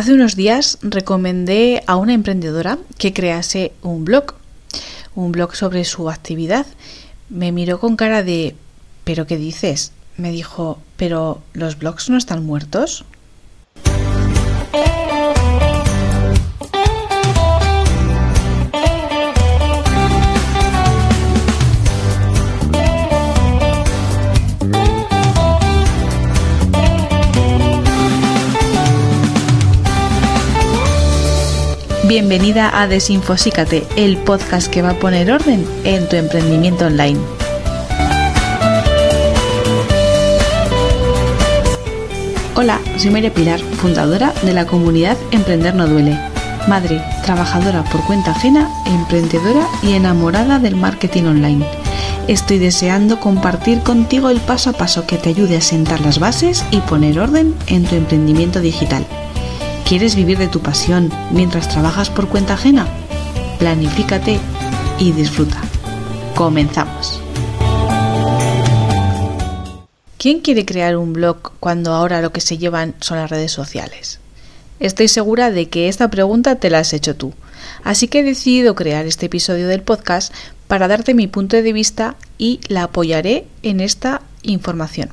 Hace unos días recomendé a una emprendedora que crease un blog, un blog sobre su actividad. Me miró con cara de ¿pero qué dices? Me dijo ¿pero los blogs no están muertos? Bienvenida a Desinfosícate, el podcast que va a poner orden en tu emprendimiento online. Hola, soy María Pilar, fundadora de la comunidad Emprender No Duele. Madre, trabajadora por cuenta ajena, emprendedora y enamorada del marketing online. Estoy deseando compartir contigo el paso a paso que te ayude a sentar las bases y poner orden en tu emprendimiento digital. ¿Quieres vivir de tu pasión mientras trabajas por cuenta ajena? Planifícate y disfruta. Comenzamos. ¿Quién quiere crear un blog cuando ahora lo que se llevan son las redes sociales? Estoy segura de que esta pregunta te la has hecho tú, así que he decidido crear este episodio del podcast para darte mi punto de vista y la apoyaré en esta información.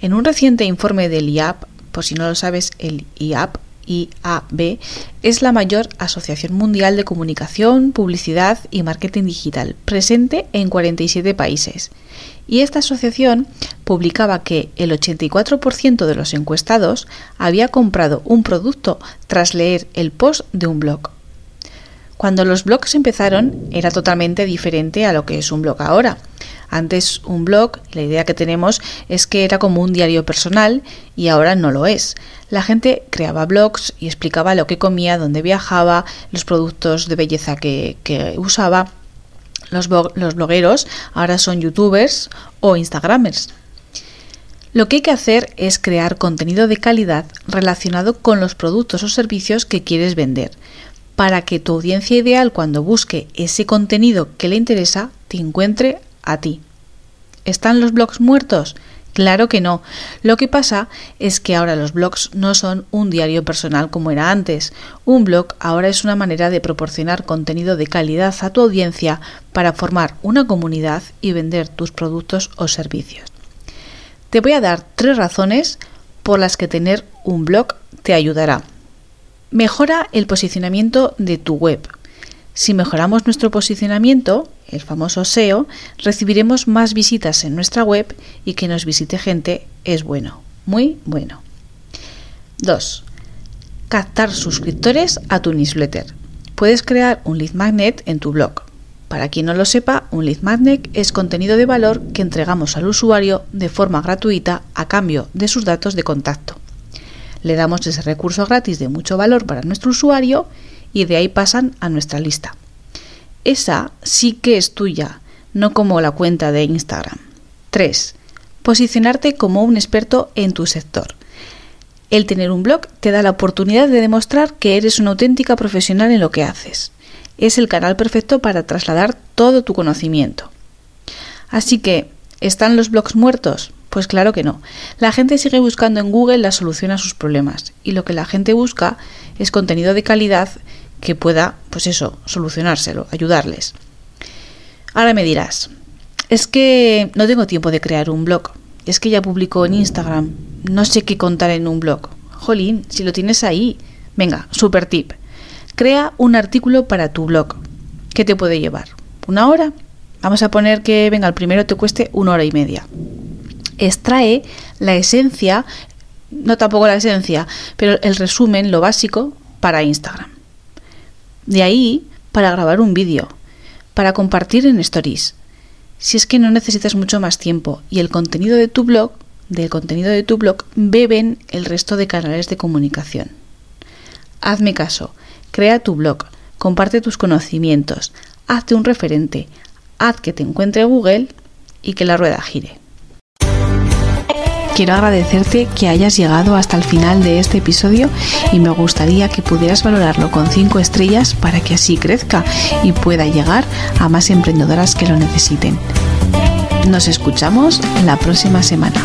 En un reciente informe del IAP, por si no lo sabes, el IAP IAB es la mayor asociación mundial de comunicación, publicidad y marketing digital, presente en 47 países. Y esta asociación publicaba que el 84% de los encuestados había comprado un producto tras leer el post de un blog. Cuando los blogs empezaron era totalmente diferente a lo que es un blog ahora. Antes un blog, la idea que tenemos es que era como un diario personal y ahora no lo es. La gente creaba blogs y explicaba lo que comía, dónde viajaba, los productos de belleza que, usaba. Los, los blogueros ahora son youtubers o instagramers. Lo que hay que hacer es crear contenido de calidad relacionado con los productos o servicios que quieres vender, para que tu audiencia ideal cuando busque ese contenido que le interesa te encuentre a ti. ¿Están los blogs muertos? Claro que no. Lo que pasa es que ahora los blogs no son un diario personal como era antes. Un blog ahora es una manera de proporcionar contenido de calidad a tu audiencia para formar una comunidad y vender tus productos o servicios. Te voy a dar tres razones por las que tener un blog te ayudará. Mejora el posicionamiento de tu web. Si mejoramos nuestro posicionamiento, el famoso SEO, recibiremos más visitas en nuestra web y que nos visite gente es bueno, muy bueno. 2. Captar suscriptores a tu newsletter. Puedes crear un lead magnet en tu blog. Para quien no lo sepa, un lead magnet es contenido de valor que entregamos al usuario de forma gratuita a cambio de sus datos de contacto. Le damos ese recurso gratis de mucho valor para nuestro usuario y de ahí pasan a nuestra lista. Esa sí que es tuya, no como la cuenta de Instagram. 3. Posicionarte como un experto en tu sector. El tener un blog te da la oportunidad de demostrar que eres una auténtica profesional en lo que haces. Es el canal perfecto para trasladar todo tu conocimiento. Así que, ¿están los blogs muertos? Pues claro que no. La gente sigue buscando en Google la solución a sus problemas y lo que la gente busca es contenido de calidad que pueda, pues eso, solucionárselo, ayudarles. Ahora me dirás, es que no tengo tiempo de crear un blog, es que ya publico en Instagram, no sé qué contar en un blog. Jolín, si lo tienes ahí. Venga, super tip. Crea un artículo para tu blog. ¿Qué te puede llevar? ¿Una hora? Vamos a poner que, venga, el primero te cueste una hora y media. Extrae la esencia, no tampoco la esencia, pero el resumen, lo básico, para Instagram. De ahí para grabar un vídeo, para compartir en stories. Si es que no necesitas mucho más tiempo y el contenido de tu blog, del contenido de tu blog, beben el resto de canales de comunicación. Hazme caso, crea tu blog, comparte tus conocimientos, hazte un referente, haz que te encuentre Google y que la rueda gire. Quiero agradecerte que hayas llegado hasta el final de este episodio y me gustaría que pudieras valorarlo con 5 estrellas para que así crezca y pueda llegar a más emprendedoras que lo necesiten. Nos escuchamos la próxima semana.